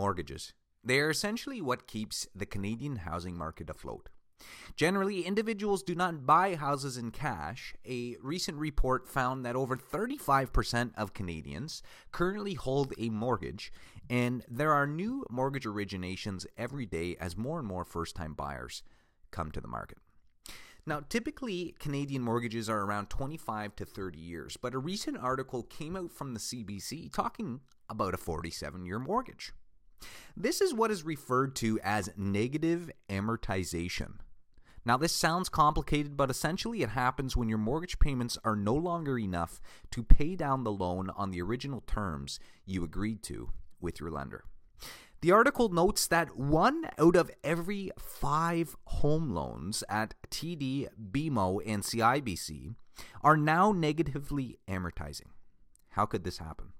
mortgages. They are essentially what keeps the Canadian housing market afloat. Generally, individuals do not buy houses in cash. A recent report found that over 35% of Canadians currently hold a mortgage, and there are new mortgage originations every day as more and more first time buyers come to the market. Now, typically, Canadian mortgages are around 25 to 30 years, but a recent article came out from the CBC talking about a 47 year mortgage. This is what is referred to as negative amortization. Now, this sounds complicated, but essentially it happens when your mortgage payments are no longer enough to pay down the loan on the original terms you agreed to with your lender. The article notes that one out of every five home loans at TD, BMO, and CIBC are now negatively amortizing. How could this happen?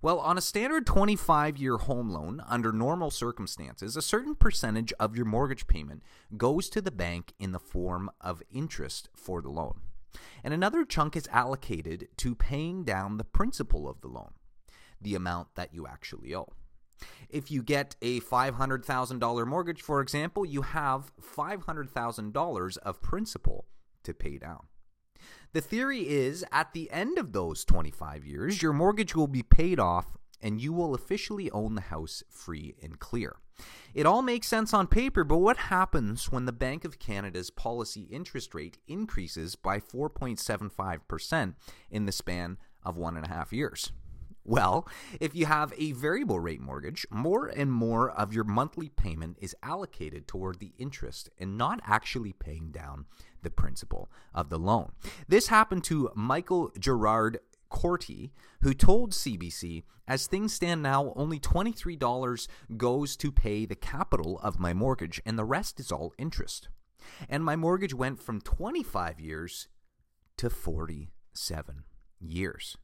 Well, on a standard 25 year home loan, under normal circumstances, a certain percentage of your mortgage payment goes to the bank in the form of interest for the loan. And another chunk is allocated to paying down the principal of the loan, the amount that you actually owe. If you get a $500,000 mortgage, for example, you have $500,000 of principal to pay down. The theory is at the end of those 25 years, your mortgage will be paid off and you will officially own the house free and clear. It all makes sense on paper, but what happens when the Bank of Canada's policy interest rate increases by 4.75% in the span of one and a half years? Well, if you have a variable rate mortgage, more and more of your monthly payment is allocated toward the interest and not actually paying down the principal of the loan. This happened to Michael Gerard Corti, who told CBC, as things stand now, only $23 goes to pay the capital of my mortgage, and the rest is all interest. And my mortgage went from 25 years to 47 years.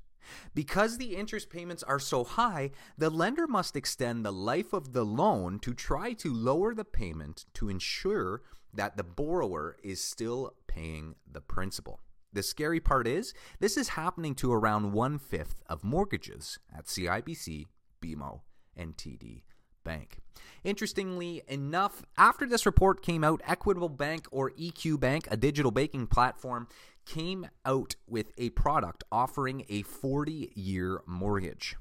Because the interest payments are so high, the lender must extend the life of the loan to try to lower the payment to ensure that the borrower is still paying the principal. The scary part is, this is happening to around one fifth of mortgages at CIBC, BMO, and TD Bank. Interestingly enough, after this report came out, Equitable Bank or EQ Bank, a digital banking platform, came out with a product offering a 40 year mortgage.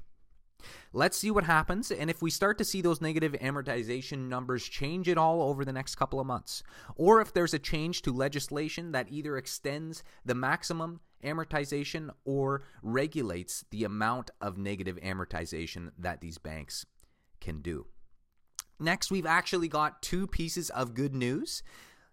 Let's see what happens, and if we start to see those negative amortization numbers change at all over the next couple of months, or if there's a change to legislation that either extends the maximum amortization or regulates the amount of negative amortization that these banks can do. Next, we've actually got two pieces of good news.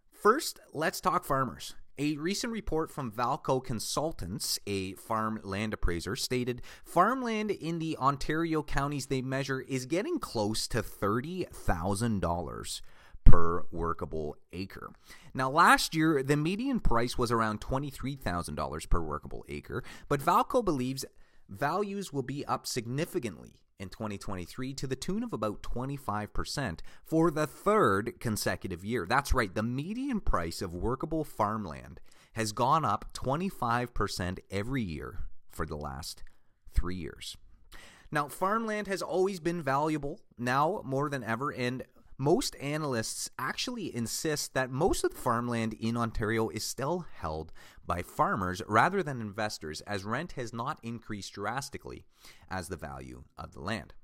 First, let's talk farmers. A recent report from Valco Consultants, a farmland appraiser, stated farmland in the Ontario counties they measure is getting close to $30,000 per workable acre. Now, last year, the median price was around $23,000 per workable acre, but Valco believes values will be up significantly in 2023 to the tune of about 25% for the third consecutive year. That's right, the median price of workable farmland has gone up 25% every year for the last three years. Now, farmland has always been valuable, now more than ever, and most analysts actually insist that most of the farmland in Ontario is still held by farmers rather than investors, as rent has not increased drastically as the value of the land.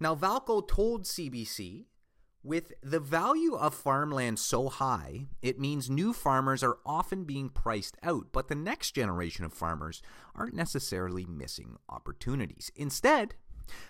Now, Valco told CBC with the value of farmland so high, it means new farmers are often being priced out, but the next generation of farmers aren't necessarily missing opportunities. Instead,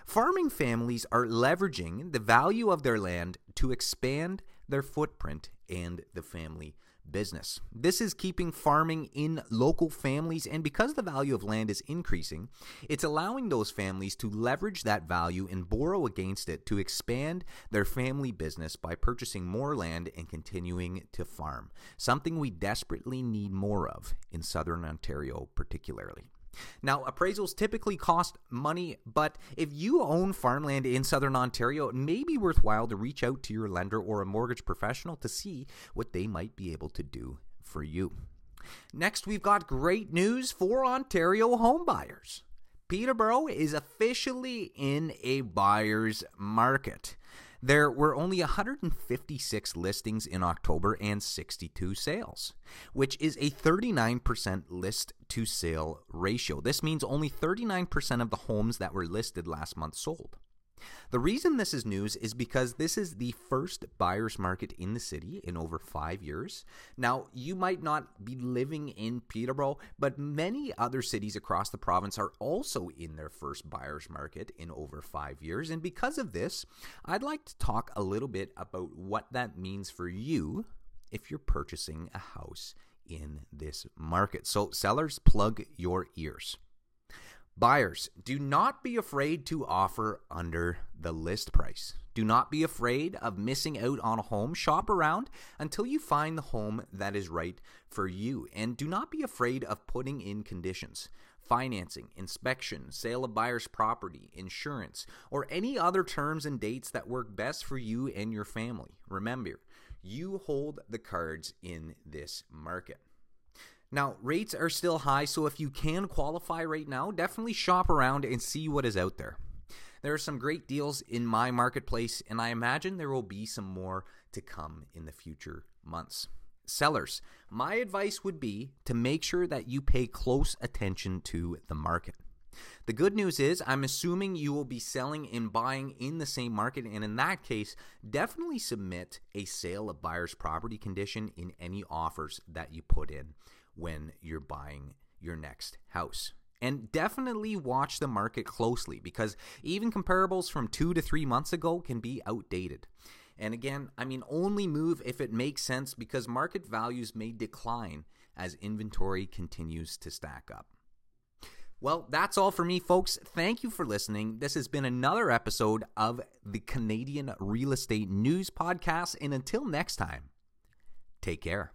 Farming families are leveraging the value of their land to expand their footprint and the family business. This is keeping farming in local families, and because the value of land is increasing, it's allowing those families to leverage that value and borrow against it to expand their family business by purchasing more land and continuing to farm, something we desperately need more of in southern Ontario, particularly. Now, appraisals typically cost money, but if you own farmland in southern Ontario, it may be worthwhile to reach out to your lender or a mortgage professional to see what they might be able to do for you. Next, we've got great news for Ontario homebuyers. Peterborough is officially in a buyer's market. There were only 156 listings in October and 62 sales, which is a 39% list to sale ratio. This means only 39% of the homes that were listed last month sold. The reason this is news is because this is the first buyer's market in the city in over five years. Now, you might not be living in Peterborough, but many other cities across the province are also in their first buyer's market in over five years. And because of this, I'd like to talk a little bit about what that means for you if you're purchasing a house in this market. So, sellers, plug your ears. Buyers, do not be afraid to offer under the list price. Do not be afraid of missing out on a home. Shop around until you find the home that is right for you. And do not be afraid of putting in conditions financing, inspection, sale of buyer's property, insurance, or any other terms and dates that work best for you and your family. Remember, you hold the cards in this market. Now, rates are still high, so if you can qualify right now, definitely shop around and see what is out there. There are some great deals in my marketplace, and I imagine there will be some more to come in the future months. Sellers, my advice would be to make sure that you pay close attention to the market. The good news is, I'm assuming you will be selling and buying in the same market, and in that case, definitely submit a sale of buyer's property condition in any offers that you put in when you're buying your next house. And definitely watch the market closely because even comparables from two to three months ago can be outdated. And again, I mean, only move if it makes sense because market values may decline as inventory continues to stack up. Well, that's all for me, folks. Thank you for listening. This has been another episode of the Canadian Real Estate News Podcast. And until next time, take care.